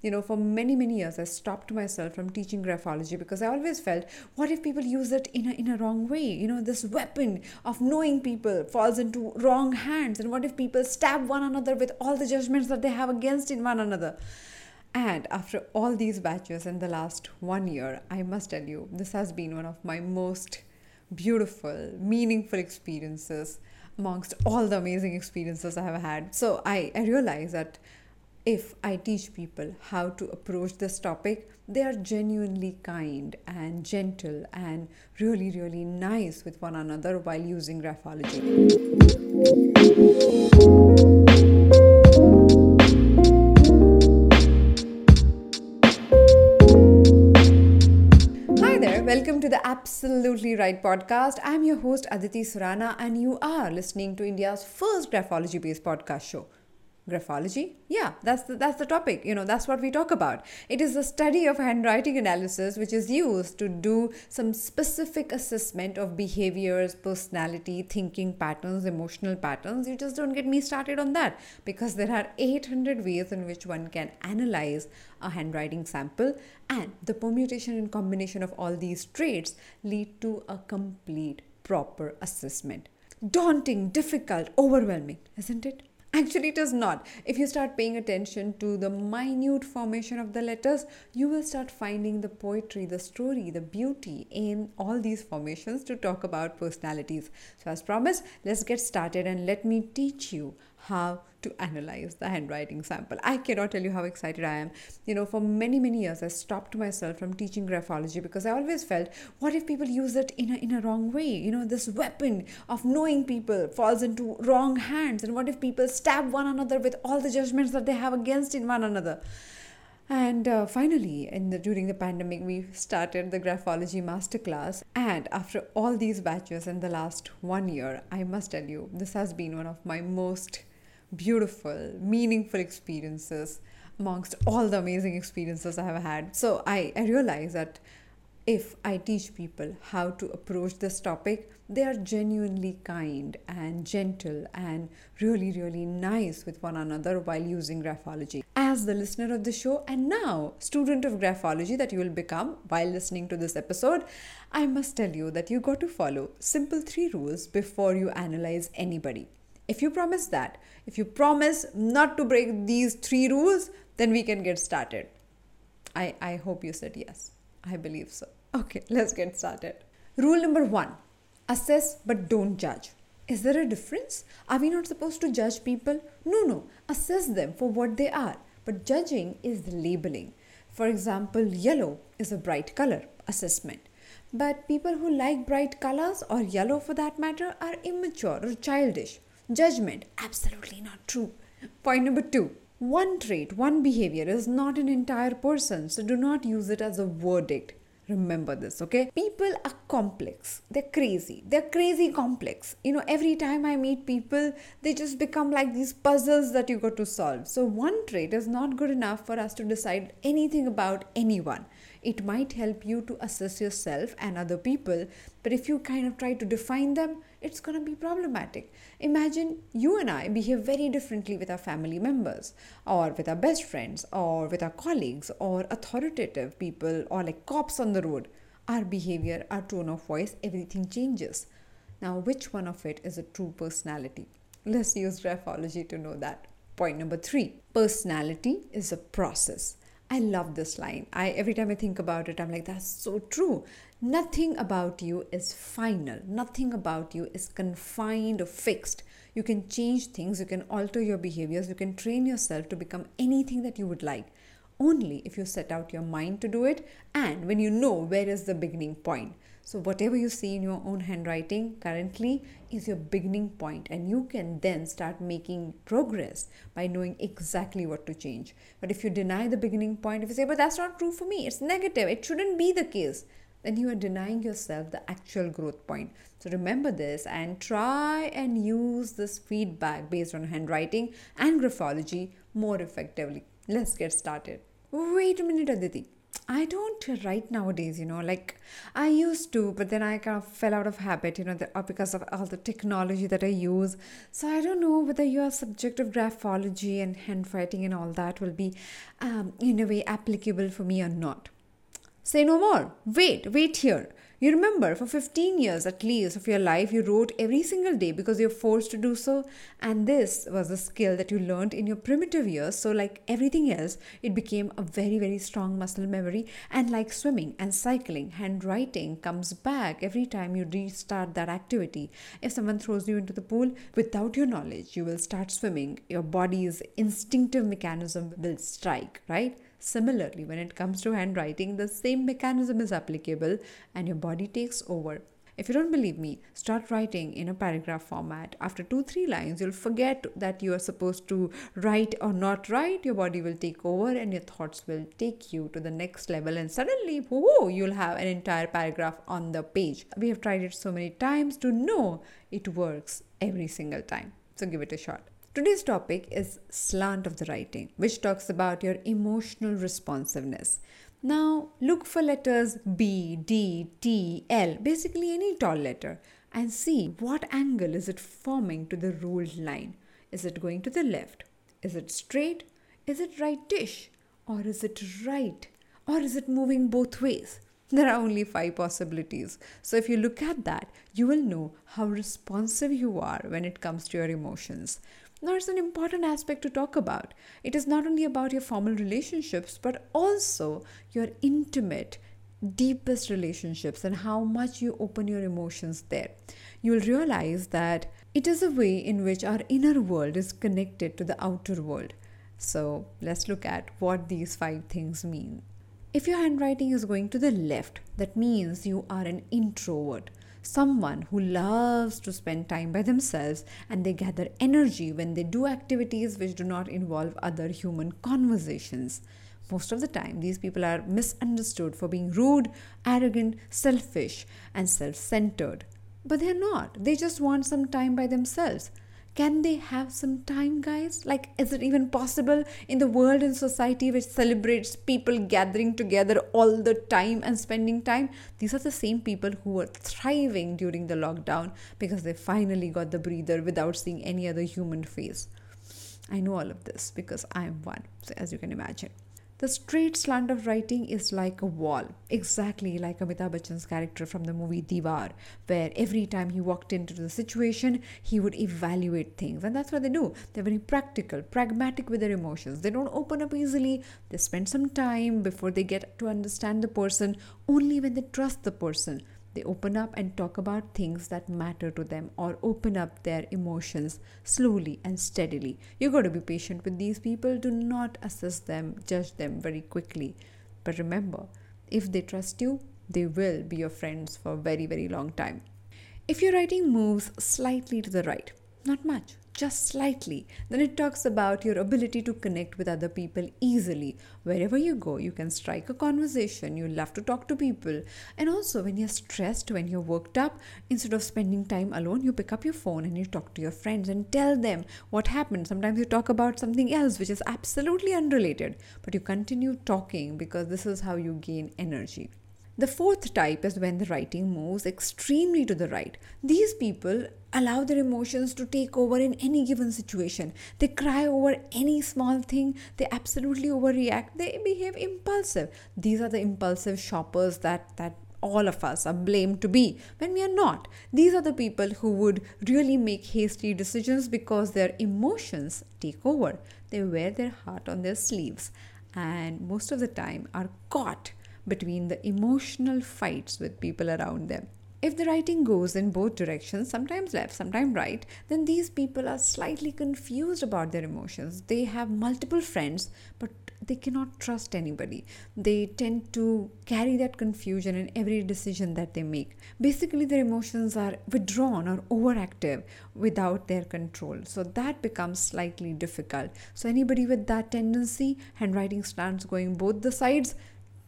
you know, for many, many years, I stopped myself from teaching graphology because I always felt, what if people use it in a, in a wrong way? You know, this weapon of knowing people falls into wrong hands. And what if people stab one another with all the judgments that they have against in one another? And after all these batches in the last one year, I must tell you, this has been one of my most beautiful, meaningful experiences amongst all the amazing experiences I have had. So I, I realized that if I teach people how to approach this topic, they are genuinely kind and gentle and really, really nice with one another while using graphology. Hi there, welcome to the Absolutely Write podcast. I'm your host Aditi Surana, and you are listening to India's first graphology based podcast show graphology? Yeah that's the, that's the topic you know that's what we talk about. It is the study of handwriting analysis which is used to do some specific assessment of behaviors personality thinking patterns emotional patterns. You just don't get me started on that because there are 800 ways in which one can analyze a handwriting sample and the permutation and combination of all these traits lead to a complete proper assessment. Daunting difficult overwhelming isn't it Actually, it is not. If you start paying attention to the minute formation of the letters, you will start finding the poetry, the story, the beauty in all these formations to talk about personalities. So, as promised, let's get started and let me teach you how to analyze the handwriting sample. I cannot tell you how excited I am. You know, for many, many years, I stopped myself from teaching graphology because I always felt, what if people use it in a, in a wrong way? You know, this weapon of knowing people falls into wrong hands. And what if people stab one another with all the judgments that they have against in one another? And uh, finally, in the, during the pandemic, we started the graphology masterclass. And after all these batches in the last one year, I must tell you, this has been one of my most beautiful, meaningful experiences amongst all the amazing experiences I have had. So I, I realize that if I teach people how to approach this topic, they are genuinely kind and gentle and really, really nice with one another while using graphology. As the listener of the show and now student of graphology that you will become while listening to this episode, I must tell you that you got to follow simple three rules before you analyze anybody. If you promise that, if you promise not to break these three rules, then we can get started. I, I hope you said yes. I believe so. Okay, let's get started. Rule number one assess but don't judge. Is there a difference? Are we not supposed to judge people? No, no. Assess them for what they are. But judging is labeling. For example, yellow is a bright color assessment. But people who like bright colors or yellow for that matter are immature or childish. Judgment, absolutely not true. Point number two one trait, one behavior is not an entire person, so do not use it as a verdict. Remember this, okay? People are complex. They're crazy. They're crazy complex. You know, every time I meet people, they just become like these puzzles that you got to solve. So, one trait is not good enough for us to decide anything about anyone. It might help you to assess yourself and other people, but if you kind of try to define them, it's going to be problematic. Imagine you and I behave very differently with our family members, or with our best friends, or with our colleagues, or authoritative people, or like cops on the road. Our behavior, our tone of voice, everything changes. Now, which one of it is a true personality? Let's use graphology to know that. Point number three personality is a process. I love this line. I every time I think about it, I'm like, that's so true. Nothing about you is final. Nothing about you is confined or fixed. You can change things, you can alter your behaviors, you can train yourself to become anything that you would like. Only if you set out your mind to do it and when you know where is the beginning point. So, whatever you see in your own handwriting currently is your beginning point, and you can then start making progress by knowing exactly what to change. But if you deny the beginning point, if you say, But that's not true for me, it's negative, it shouldn't be the case, then you are denying yourself the actual growth point. So, remember this and try and use this feedback based on handwriting and graphology more effectively. Let's get started. Wait a minute, Aditi I don't write nowadays, you know, like I used to, but then I kind of fell out of habit, you know, uh, because of all the technology that I use. So I don't know whether your subject of graphology and handwriting and all that will be, um, in a way, applicable for me or not. Say no more. Wait, wait here. You remember, for 15 years at least of your life, you wrote every single day because you're forced to do so. And this was a skill that you learned in your primitive years. So, like everything else, it became a very, very strong muscle memory. And like swimming and cycling, handwriting comes back every time you restart that activity. If someone throws you into the pool without your knowledge, you will start swimming. Your body's instinctive mechanism will strike, right? Similarly, when it comes to handwriting, the same mechanism is applicable and your body takes over. If you don't believe me, start writing in a paragraph format. After two, three lines, you'll forget that you are supposed to write or not write. Your body will take over and your thoughts will take you to the next level. And suddenly, whoa, you'll have an entire paragraph on the page. We have tried it so many times to know it works every single time. So give it a shot. Today's topic is slant of the writing, which talks about your emotional responsiveness. Now, look for letters B, D, T, L, basically any tall letter, and see what angle is it forming to the ruled line. Is it going to the left? Is it straight? Is it rightish? Or is it right? Or is it moving both ways? There are only five possibilities. So, if you look at that, you will know how responsive you are when it comes to your emotions. Now, it's an important aspect to talk about. It is not only about your formal relationships, but also your intimate, deepest relationships and how much you open your emotions there. You will realize that it is a way in which our inner world is connected to the outer world. So, let's look at what these five things mean. If your handwriting is going to the left, that means you are an introvert someone who loves to spend time by themselves and they gather energy when they do activities which do not involve other human conversations. Most of the time, these people are misunderstood for being rude, arrogant, selfish, and self centered. But they're not. They just want some time by themselves. Can they have some time, guys? Like, is it even possible in the world and society which celebrates people gathering together all the time and spending time? These are the same people who were thriving during the lockdown because they finally got the breather without seeing any other human face. I know all of this because I am one, so as you can imagine. The straight slant of writing is like a wall, exactly like Amitabh Bachchan's character from the movie Diwar, where every time he walked into the situation, he would evaluate things. And that's what they do. They're very practical, pragmatic with their emotions. They don't open up easily. They spend some time before they get to understand the person, only when they trust the person. They open up and talk about things that matter to them or open up their emotions slowly and steadily. You got to be patient with these people. Do not assess them, judge them very quickly. But remember, if they trust you, they will be your friends for a very, very long time. If your writing moves slightly to the right, not much, just slightly, then it talks about your ability to connect with other people easily. Wherever you go, you can strike a conversation. You love to talk to people. And also, when you're stressed, when you're worked up, instead of spending time alone, you pick up your phone and you talk to your friends and tell them what happened. Sometimes you talk about something else which is absolutely unrelated, but you continue talking because this is how you gain energy. The fourth type is when the writing moves extremely to the right. These people allow their emotions to take over in any given situation. They cry over any small thing, they absolutely overreact, they behave impulsive. These are the impulsive shoppers that that all of us are blamed to be when we are not. These are the people who would really make hasty decisions because their emotions take over. They wear their heart on their sleeves and most of the time are caught between the emotional fights with people around them. If the writing goes in both directions, sometimes left, sometimes right, then these people are slightly confused about their emotions. They have multiple friends, but they cannot trust anybody. They tend to carry that confusion in every decision that they make. Basically, their emotions are withdrawn or overactive without their control. So that becomes slightly difficult. So, anybody with that tendency, handwriting slants going both the sides,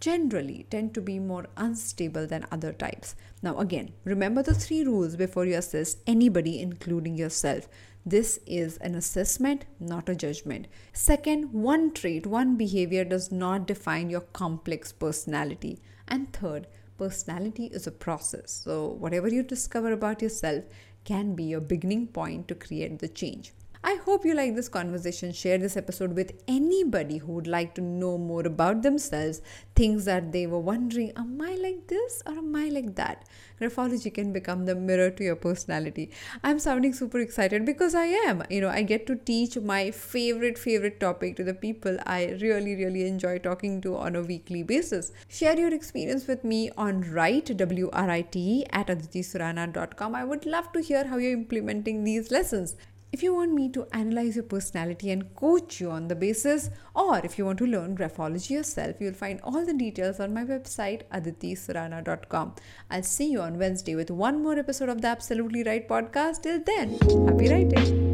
generally tend to be more unstable than other types. Now, again, remember the three rules before you assess anybody, including yourself. This is an assessment, not a judgment. Second, one trait, one behavior does not define your complex personality. And third, personality is a process. So, whatever you discover about yourself can be your beginning point to create the change. I hope you like this conversation. Share this episode with anybody who would like to know more about themselves, things that they were wondering, am I like this or am I like that? Graphology can become the mirror to your personality. I'm sounding super excited because I am. You know, I get to teach my favorite, favorite topic to the people I really, really enjoy talking to on a weekly basis. Share your experience with me on Write, W R I T at aditisurana.com. I would love to hear how you're implementing these lessons. If you want me to analyze your personality and coach you on the basis, or if you want to learn graphology yourself, you'll find all the details on my website, aditisurana.com. I'll see you on Wednesday with one more episode of the Absolutely Write podcast. Till then, happy writing.